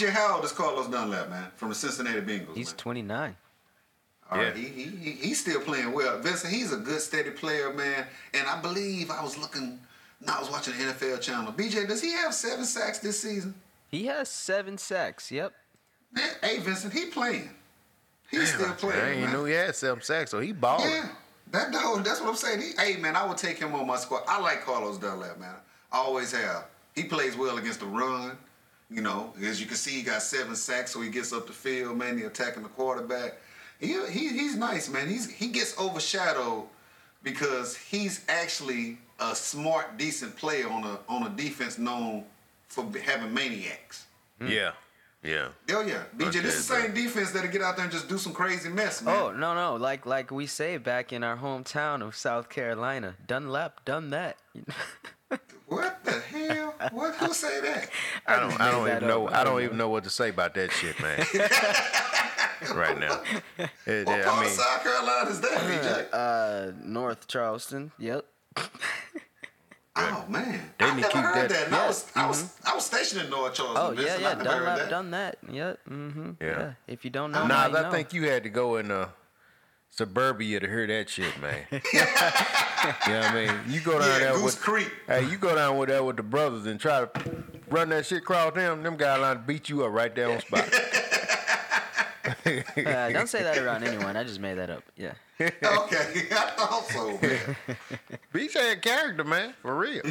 BJ, how old is Carlos Dunlap, man, from the Cincinnati Bengals? He's man? 29. All right, Yeah. he, he, he he's still playing well. Vincent, he's a good, steady player, man. And I believe I was looking, no, I was watching the NFL channel. BJ, does he have seven sacks this season? He has seven sacks. Yep. Man, hey, Vincent, he playing. He's still playing. I ain't man. knew he had seven sacks, so he balling. Yeah, that dog. That's what I'm saying. He, hey, man, I would take him on my squad. I like Carlos Dunlap, man. I always have. He plays well against the run. You know, as you can see, he got seven sacks, so he gets up the field, man. He attacking the quarterback. He, he he's nice, man. He's he gets overshadowed because he's actually a smart, decent player on a on a defense known for having maniacs. Hmm. Yeah, yeah. Oh yeah, BJ. Okay, this is the bro. same defense that'll get out there and just do some crazy mess, man. Oh no no, like like we say back in our hometown of South Carolina, Dunlap done that. What the hell? What? Who say that? I don't. I don't even know. I don't even know what to say about that shit, man. right now. It- What I part mean, of South Carolina is that, BJ? Uh, North Charleston. Yep. oh man, They I need never keep heard that- that. And I yeah, was, I was, I was stationed in North Charleston. Oh yeah Vincent. yeah, I Dunlap that. done that. Yep. Mm-hmm. Yeah. If you don't know, nah, now you I know. think you had to go in uh, suburbia to hear that shit, man. you know what I mean? You go down Yeah, there Goose with Creek. Hey, you go down with there with the brothers and try to run that shit across them. Them guys line to beat you up right there on spot. Uh, don't say that around anyone. I just made that up. Yeah. Okay, I thought so, man. BJ a character, man, for real.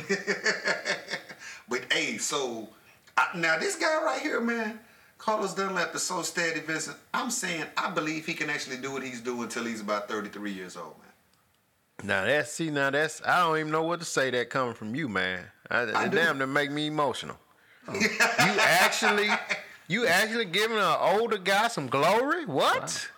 But hey, so I, now this guy right here, man, Carlos Dunlap is so steady, Vincent. I'm saying I believe he can actually do what he's doing until he's about 33 years old, man. Now that's see now that's I don't even know what to say that coming from you, man. I, I do. damn that make me emotional. You actually you actually giving an older guy some glory? What?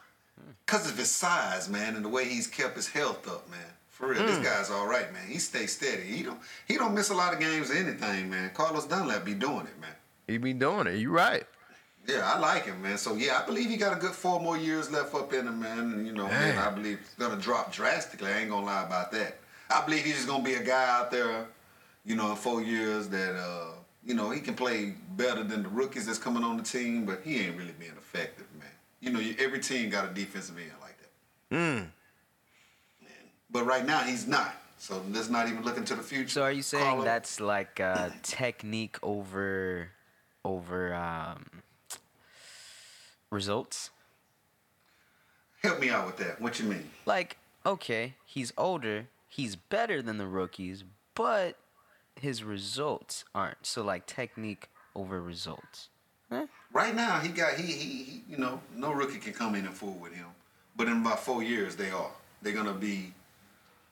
Cause of his size, man, and the way he's kept his health up, man. For real, this guy's all right, man. He stays steady. He don't he don't miss a lot of games or anything, man. Carlos Dunlap be doing it, man. He be doing it. You right. Yeah, I like him, man. So yeah, I believe he got a good four more years left up in him, man. And you know, man, Man. I believe it's gonna drop drastically. I ain't gonna lie about that. I believe he's just gonna be a guy out there, you know, in four years that uh, you know, he can play better than the rookies that's coming on the team, but he ain't really being effective, man. You know, you- every team got a defensive end like that. Mm. But right now he's not. So let's not even look into the future. So are you saying Carlo- that's like uh, technique over over um, results? help me out with that? What you mean? Like, okay, he's older, he's better than the rookies, but his results aren't. So like technique over results. Eh? Right now, he got he, he he you know no rookie can come in and fool with him, but in about four years they are. They're gonna be.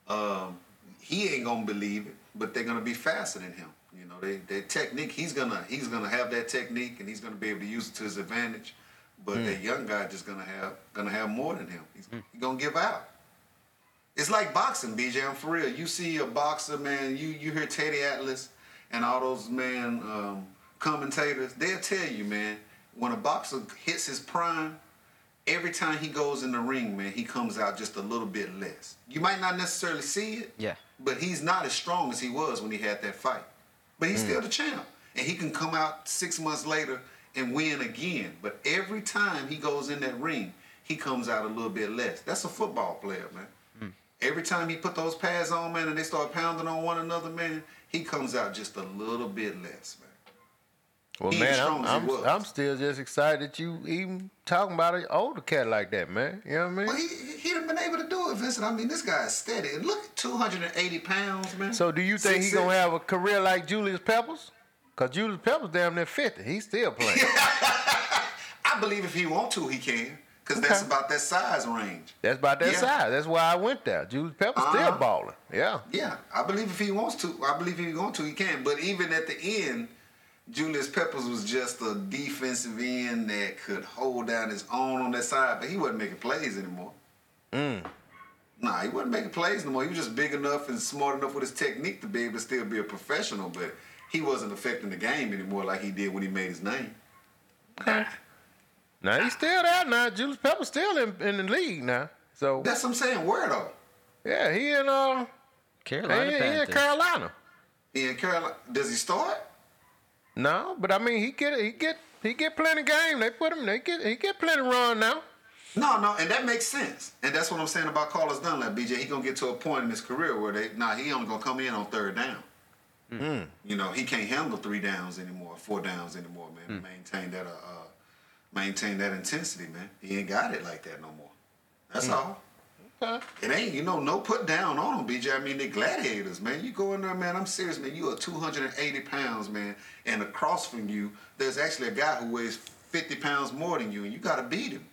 Um, he ain't gonna believe it, but they're gonna be faster than him. You know, they their technique. He's gonna he's gonna have that technique, and he's gonna be able to use it to his advantage. But that young guy just gonna have gonna have more than him. He's, he's gonna give out. It's like boxing, BJ. I'm for real. You see a boxer, man. You you hear Teddy Atlas and all those man um, commentators. They'll tell you, man, when a boxer hits his prime, every time he goes in the ring, man, he comes out just a little bit less. You might not necessarily see it, Yeah. but he's not as strong as he was when he had that fight. But he's still the champ, and he can come out six months later and win again. But every time he goes in that ring, he comes out a little bit less. That's a football player, man. Every time he put those pads on, man, and they start pounding on one another, man, he comes out just a little bit less, man. Well, He man, I'm, I'm. I'm still just excited that you even talking about an older cat like that, man. You know what I mean? Well, he he done been able to do it, Vincent. I mean, this guy is steady. And look, 280 pounds, man. So do you think Six, he gonna have a career like Julius Peppers? Cause Julius Peppers damn near 50. He's still playing. I believe if he want to, he can, because that's about that size range. That's about that Yeah. size. That's why I went there. Julius Peppers still Uh-huh. balling. Yeah. Yeah, I believe if he wants to, I believe if he want to, he can. But even at the end, Julius Peppers was just a defensive end that could hold down his own on that side, but he wasn't making plays anymore. Mm. Nah, he wasn't making plays no more. He was just big enough and smart enough with his technique to be able to still be a professional, but he wasn't affecting the game anymore like he did when he made his name. Now he's still there now. Julius Peppers still in, in the league now. So That's what I'm saying. Where though? yeah, he in uh Carolina he, he in Panthers. Carolina. In Carolina, does he start? No, but I mean he get he get He get plenty game. They put him. They get. He get plenty run now. No, no, and that makes sense. And that's what I'm saying about Carlos Dunlap, BJ. He gonna get to a point in his career where they nah, he only gonna come in on third down. You know, he can't handle three downs anymore, four downs anymore, man. Maintain that uh, uh maintain that intensity, man. He ain't got it like that no more. That's mm. all. Okay. It ain't, you know, no put down on them, BJ. I mean, they gladiators, man. You go in there, man. I'm serious, man. You are 280 pounds, man. And across from you, there's actually a guy who weighs 50 pounds more than you, and you got to beat him.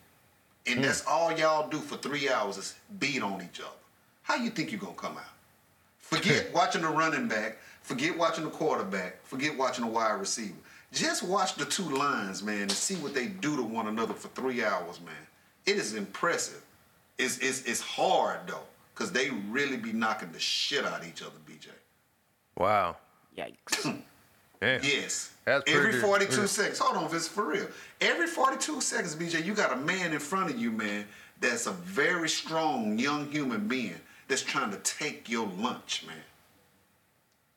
And mm. that's all y'all do for three hours is beat on each other. How you think you're going to come out? Forget watching the running back. Forget watching the quarterback. Forget watching the wide receiver. Just watch the two lines, man, and see what they do to one another for three hours, man. It is impressive. It's it's, it's hard though, cause they really be knocking the shit out of each other, BJ. Wow. Yikes. Yeah. Yes. That's Every pretty- 42 pretty- seconds. Hold on, Vince, for real. Every 42 seconds, BJ, you got a man in front of you, man, that's a very strong young human being that's trying to take your lunch, man.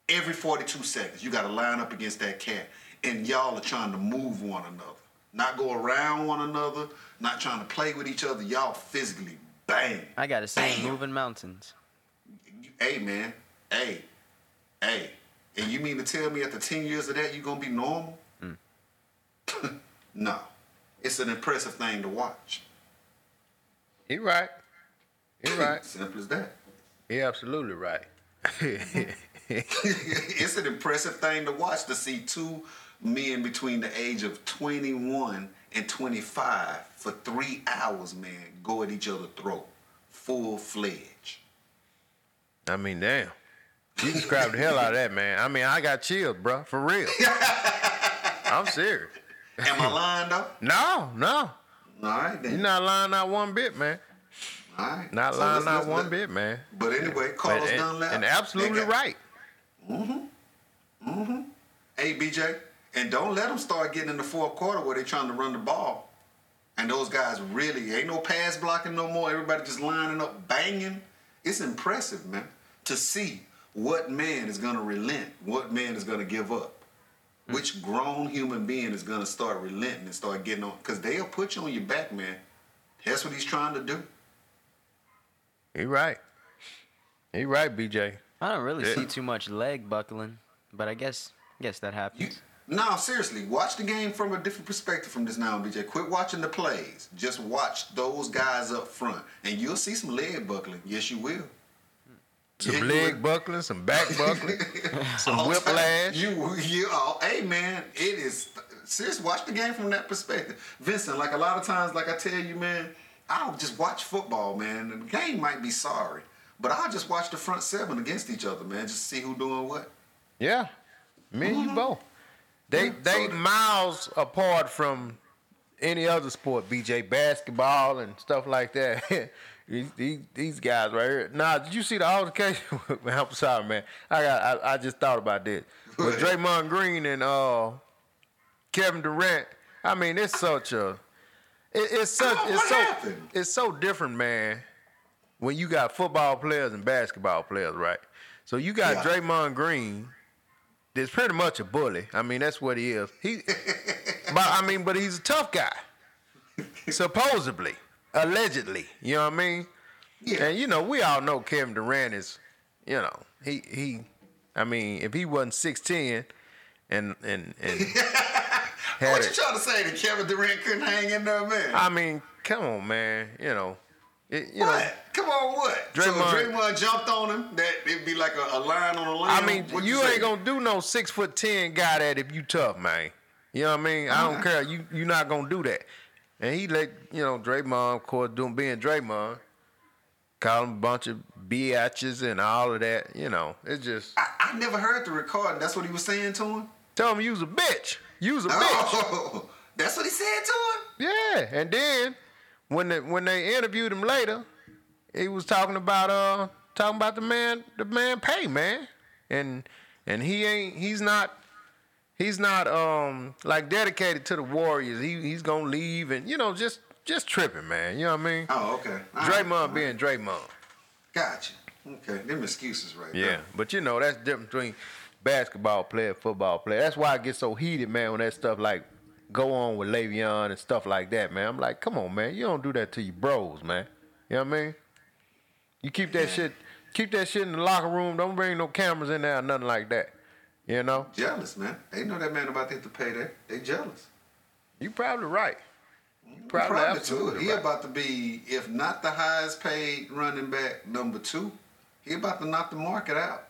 Every 42 seconds, you got to line up against that cat, and y'all are trying to move one another. Not go around one another, not trying to play with each other. Y'all physically bang. I gotta say, Bam. moving mountains. Hey, man. Hey. Hey. And you mean to tell me after 10 years of that, you going to be normal? Hmm. no. It's an impressive thing to watch. He right. He right. Simple as that. He absolutely right. it's an impressive thing to watch to see two men between the age of 21 and 25 for three hours, man, go at each other's throat. Full fledged. I mean, damn. You described the hell out of that, man. I mean, I got chills, bro. For real. I'm serious. Am I lying though? No, no. All right then. You're not lying out one bit, man. All right. Not So lying out one bit, man. But anyway, But, Carlos and, Dunlap. and absolutely got- right. Mm-hmm. Mm-hmm. Hey, BJ, and don't let them start getting in the fourth quarter where they're trying to run the ball. And those guys really ain't no pass blocking no more. Everybody just lining up, banging. It's impressive, man, to see what man is gonna relent, what man is gonna give up, hmm. which grown human being is gonna start relenting and start getting on, because they'll put you on your back, man. That's what he's trying to do. He right. He right, BJ. I don't really Yeah. see too much leg buckling, but I guess guess that You, happens. No, seriously, watch the game from a different perspective from this now, BJ. Quit watching the plays. Just watch those guys up front, and you'll see some leg buckling. Yes, you will. Some Yeah, leg buckling, some back buckling, some All the time. whiplash. You, you, oh, hey man, it is. Serious, watch the game from that perspective, Vincent. Like a lot of times, like I tell you, man, I'll just watch football, man. The game might be sorry, but I'll just watch the front seven against each other, man, just see who doing what. Yeah, me and you mm-hmm. both. They they miles apart from any other sport, BJ, basketball and stuff like that. these, these these guys right here. Now, did you see the altercation? man, I'm sorry, man. I got I, I just thought about this. With Draymond Green and uh Kevin Durant. I mean, it's such a it, it's such Oh, it's so happened? it's so different, man. When you got football players and basketball players, right? So you got Yeah. Draymond Green, that's pretty much a bully. I mean, that's what he is. He, but I mean, but he's a tough guy, supposedly, allegedly. You know what I mean? Yeah. And you know, we all know Kevin Durant is, you know, he he. I mean, if he wasn't six ten, and and and What you trying to say that Kevin Durant couldn't hang in there, man? I mean, come on, man. You know, it, you what? know. Come on, what? so Draymond- if Draymond jumped on him, that it'd be like a, a line on a line. I mean, What you say? ain't gonna do no six foot ten guy that if you tough, man. You know what I mean? I don't care. You you're not gonna do that. And he let you know Draymond, of course, doing being Draymond, call him a bunch of biatches and all of that. You know, it's just I, I never heard the recording. That's what he was saying to him. tell him you was a bitch. Use a oh, bitch. Oh, that's what he said to him. Yeah. And then when they, when they interviewed him later, he was talking about uh talking about the man the man pay man, and and he ain't he's not he's not um like dedicated to the Warriors. He he's gonna leave and you know just just tripping man. You know what I mean? Oh, okay. All right. Draymond being Draymond. Gotcha. Okay, them excuses right Yeah, there. but you know that's different between basketball player, football player. That's why I get so heated, man, when that stuff like go on with Le'Veon and stuff like that, man. I'm like, come on, man, you don't do that to your bros, man. You know what I mean? You keep that shit, keep that shit in the locker room. Don't bring no cameras in there or nothing like that. You know? Jealous, man. They know that man about to hit the payday. They jealous. You probably right. You probably, Probably too. He right. about to be, if not the highest paid running back, number two. He about to knock the market out.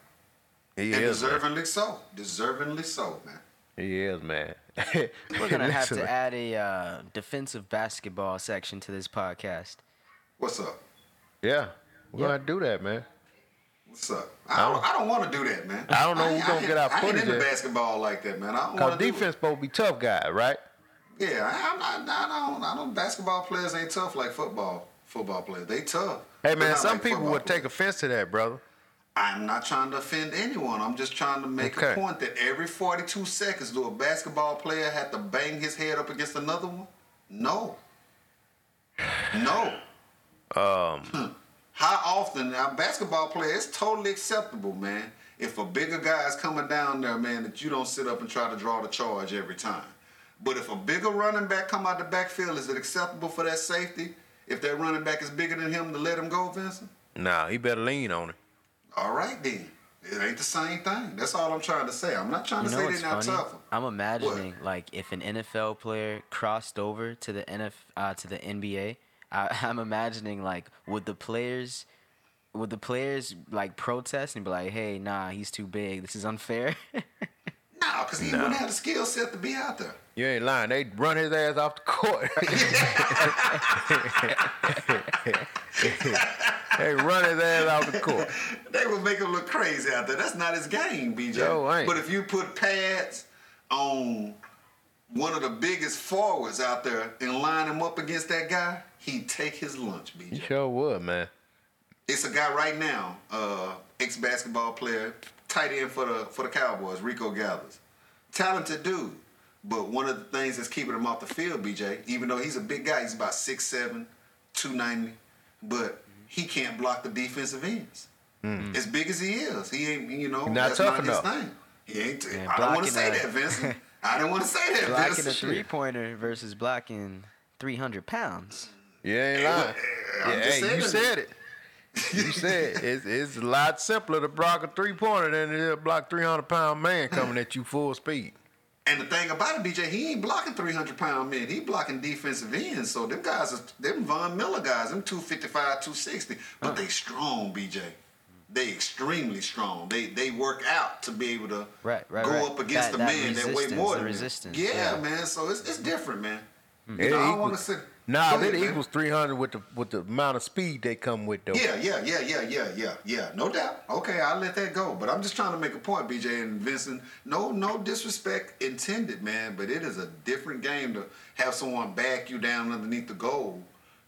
He and is, man. deservingly so. Deservingly so, man. He is, man. We're gonna have to add a uh, defensive basketball section to this podcast. What's up? Yeah, we're gonna do that, man. What's up? I don't, I don't want to do that, man. I don't know ain't- who's gonna get our footage. I ain't footage into yet. basketball like that, man. I don't want to defense supposed to be tough guy, right? Yeah, I, I'm not. I don't. I don't. Basketball players ain't tough like football. Football players, they tough. Hey man, some like people football would take offense to that, brother. I'm not trying to offend anyone. I'm just trying to make Okay. a point that every 42 seconds, do a basketball player have to bang his head up against another one? No. No. Um, How often now basketball player it's totally acceptable, man. If a bigger guy is coming down there, man, that you don't sit up and try to draw the charge every time. But if a bigger running back come out the backfield, is it acceptable for that safety? If that running back is bigger than him to let him go, Vincent? nah, he better lean on it. All right then. It ain't the same thing. That's all I'm trying to say. I'm not trying You to say they're not funny? tougher. I'm imagining like if an NFL player crossed over to the NF uh, to the NBA. I, I'm imagining like would the players would the players like protest and be like, "Hey, nah, he's too big. This is unfair." No, because he wouldn't have the skill set to be out there. You ain't lying. They run his ass off the court. they run his ass off the court. They would make him look crazy out there. That's not his game, BJ. Yo, ain't. But if you put pads on one of the biggest forwards out there and line him up against that guy, he'd take his lunch, BJ. You sure would, man. It's a guy right now, uh, ex basketball player, tight end for the for the Cowboys, Rico Gathers. Talented dude. But one of the things that's keeping him off the field, BJ, even though he's a big guy, he's about 6'7, 290, but he can't block the defensive ends. Hmm. As big as he is, he ain't, you know, not that's tough not enough. his thing. He ain't, Yeah, I don't want to say a- that, Vincent. I don't want to say that, blocking a three pointer versus blocking 300 pounds. You ain't lying. well, I'm Yeah, just hey, you saying. said it. You said it's, it's a lot simpler to block a three pointer than it is to block three hundred pound man coming at you full speed. And the thing about it, BJ, he ain't blocking 300 pound men. He blocking defensive ends. So them guys are them Von Miller guys, them 255, 260. But they strong, BJ. They extremely strong. They they work out to be able to Right, right, go right. up against That- the that man that weigh more than resistance, Yeah, yeah. man. So it's, it's different, man. Mm-hmm. You know, I don't want to say. Nah, Go it ahead, man. equals three hundred with the with the amount of speed they come with though. Yeah, yeah, yeah, yeah, yeah, yeah, yeah. No doubt. Okay, I'll let that go. But I'm just trying to make a point, BJ and Vincent. No, no disrespect intended, man. But it is a different game to have someone back you down underneath the goal.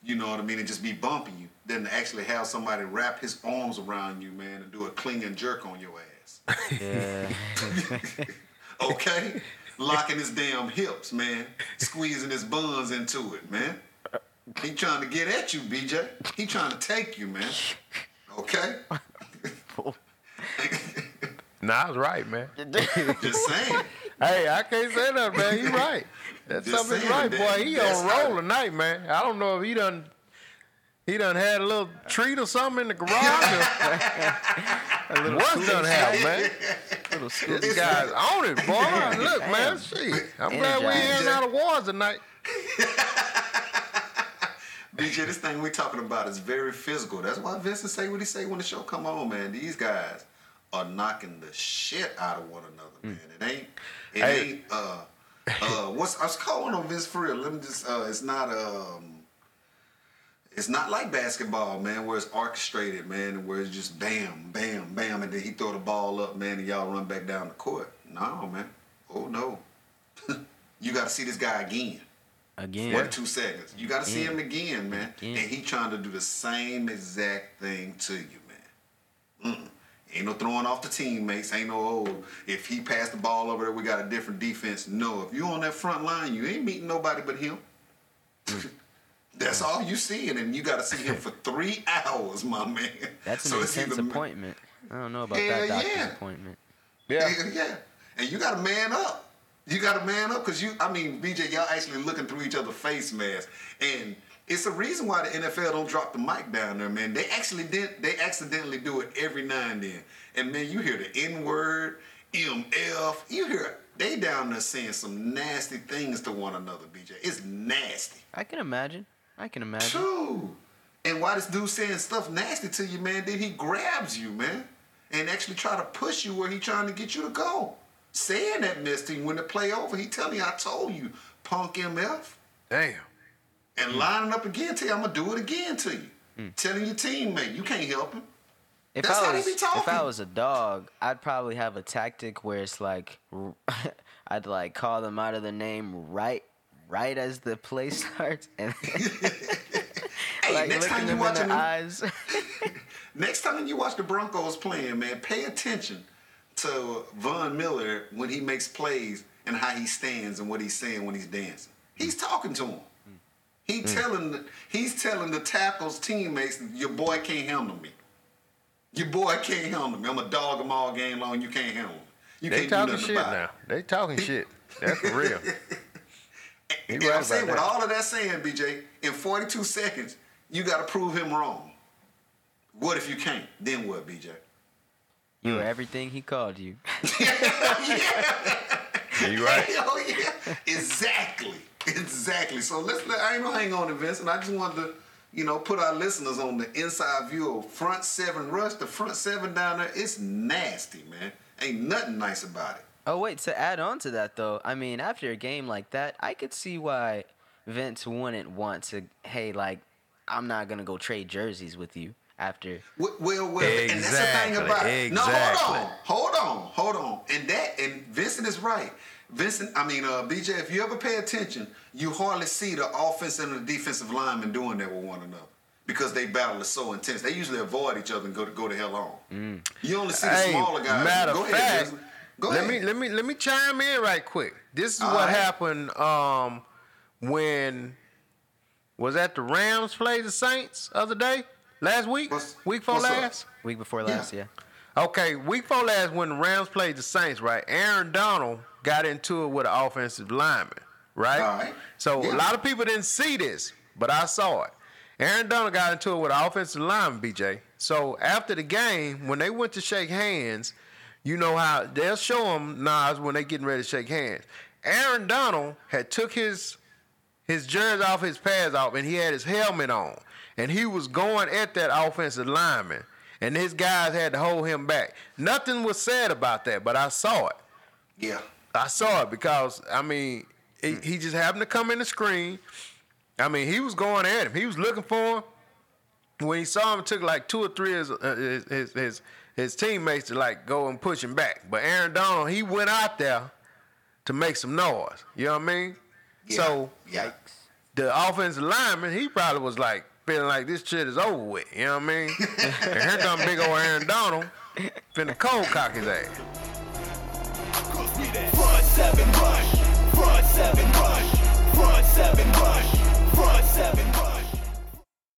You know what I mean, and just be bumping you, than to actually have somebody wrap his arms around you, man, and do a cling and jerk on your ass. Yeah. Okay, locking his damn hips, man, squeezing his buns into it, man. He trying to get at you, BJ. He trying to take you, man. Okay. Nah, I was right, man. Just saying. hey, I can't say that, man. You right. That's Just something saying, right, man. boy. He That's on how- roll tonight, man. I don't know if he done he done had a little treat or something in the garage. or What's done happen, man? Little scoop. This guy's on it, boy. Look, man. Shit. I'm glad we ain't Energized. handing out awards tonight. BJ, this thing we talking about is very physical. That's why Vincent say what he say when the show come on, man. These guys are knocking the shit out of one another, man. It ain't, it Hmm. Hey. ain't. Uh, uh, what's I was calling on Vince for real. Let me just. Uh, it's not. Um, it's not like basketball, man, where it's orchestrated, man, where it's just bam, bam, bam, and then he throw the ball up, man, and y'all run back down the court. No, man. Oh no. you got to see this guy again. Again. One two seconds. You got to see him again, man. Again. And he trying to do the same exact thing to you, man. Mm-mm. Ain't no throwing off the teammates. Ain't no oh, if he passed the ball over there, we got a different defense. No, if you on that front line, you ain't meeting nobody but him. Mm. That's mm. all you seeing, and you got to see him for three hours, my man. That's an So intense either- appointment. I don't know about Hell that doctor's yeah. appointment. Yeah. Yeah, yeah. And you got to man up. You got to man up because you. I mean, BJ, y'all actually looking through each other's face masks, and it's the reason why the NFL don't drop the mic down there, man. They actually did. They accidentally do it every now and then, and man, you hear the N word, MF. You hear they down there saying some nasty things to one another, BJ. It's nasty. I can imagine. I can imagine. True. And why this dude saying stuff nasty to you, man, then he grabs you, man, and actually try to push you where he trying to get you to go. Saying that mess to you when the play over, he telling me, I told you, punk MF. Damn. And hmm. lining up again, tell you, I'm gonna do it again to you. Hmm. Telling your teammate, you can't help him. If That's I how they was be if I was a dog, I'd probably have a tactic where it's like I'd like call them out of the name right right as the play starts and Hey, like next time you watch the eyes. next time you watch the Broncos playing, man, pay attention to Von Miller when he makes plays and how he stands and what he's saying when he's dancing. He's talking to him. He hmm. telling the, he's telling the tackles teammates, your boy can't handle me. Your boy can't handle me. I'm a dog him all game long. You can't handle me. You They can't talking shit it. now. They talking shit. That's for real. And right I'm saying about with all of that saying, BJ, in 42 seconds, you got to prove him wrong. What if you can't? Then what, BJ? You were everything he called you. You right. oh yeah, exactly, exactly. So let's. Let, I ain't gonna hang on to Vincent. I just wanted to, you know, put our listeners on the inside view of front seven rush. The front seven down there, it's nasty, man. Ain't nothing nice about it. Oh wait, to add on to that though, I mean, after a game like that, I could see why Vince wouldn't want to. Hey, like, I'm not gonna go trade jerseys with you after. Well, well, well and that's the thing Exactly, about it. No, hold on, hold on, hold on. And that, and Vincent is right. Vincent, I mean, uh, BJ, if you ever pay attention, you hardly see the offensive and the defensive linemen doing that with one another because they battle is so intense. They usually avoid each other and go to go to hell on. You only see the Hey, smaller guys. matter go of ahead, fact. Go let ahead. me let me let me chime in right quick. This is All what right. happened um when was that the Rams played the Saints other day? Last week? What's- week before what's up? last? Week before last, yeah. Okay, week before last when the Rams played the Saints, right? Aaron Donald got into it with an offensive lineman, right? All right. So Yeah. a lot of people didn't see this, but I saw it. Aaron Donald got into it with an offensive lineman, BJ. So after the game, when they went to shake hands, you know how they'll show them Nas when they getting ready to shake hands. Aaron Donald had took his his jersey off, his pads off, and he had his helmet on. And he was going at that offensive lineman. And his guys had to hold him back. Nothing was said about that, but I saw it. yeah. I saw it because I mean, he, he just happened to come in the screen. I mean, he was going at him. He was looking for him. When he saw him, it took like two or three of his uh, his, his his his teammates to like go and push him back. But Aaron Donald, he went out there to make some noise. You know what I mean? yeah. So yeah. the offensive lineman, he probably was like feeling like this shit is over with. You know what I mean? and here come big old Aaron Donald, finna cold cock his ass. Front seven rush, front seven rush, front seven rush, front seven rush.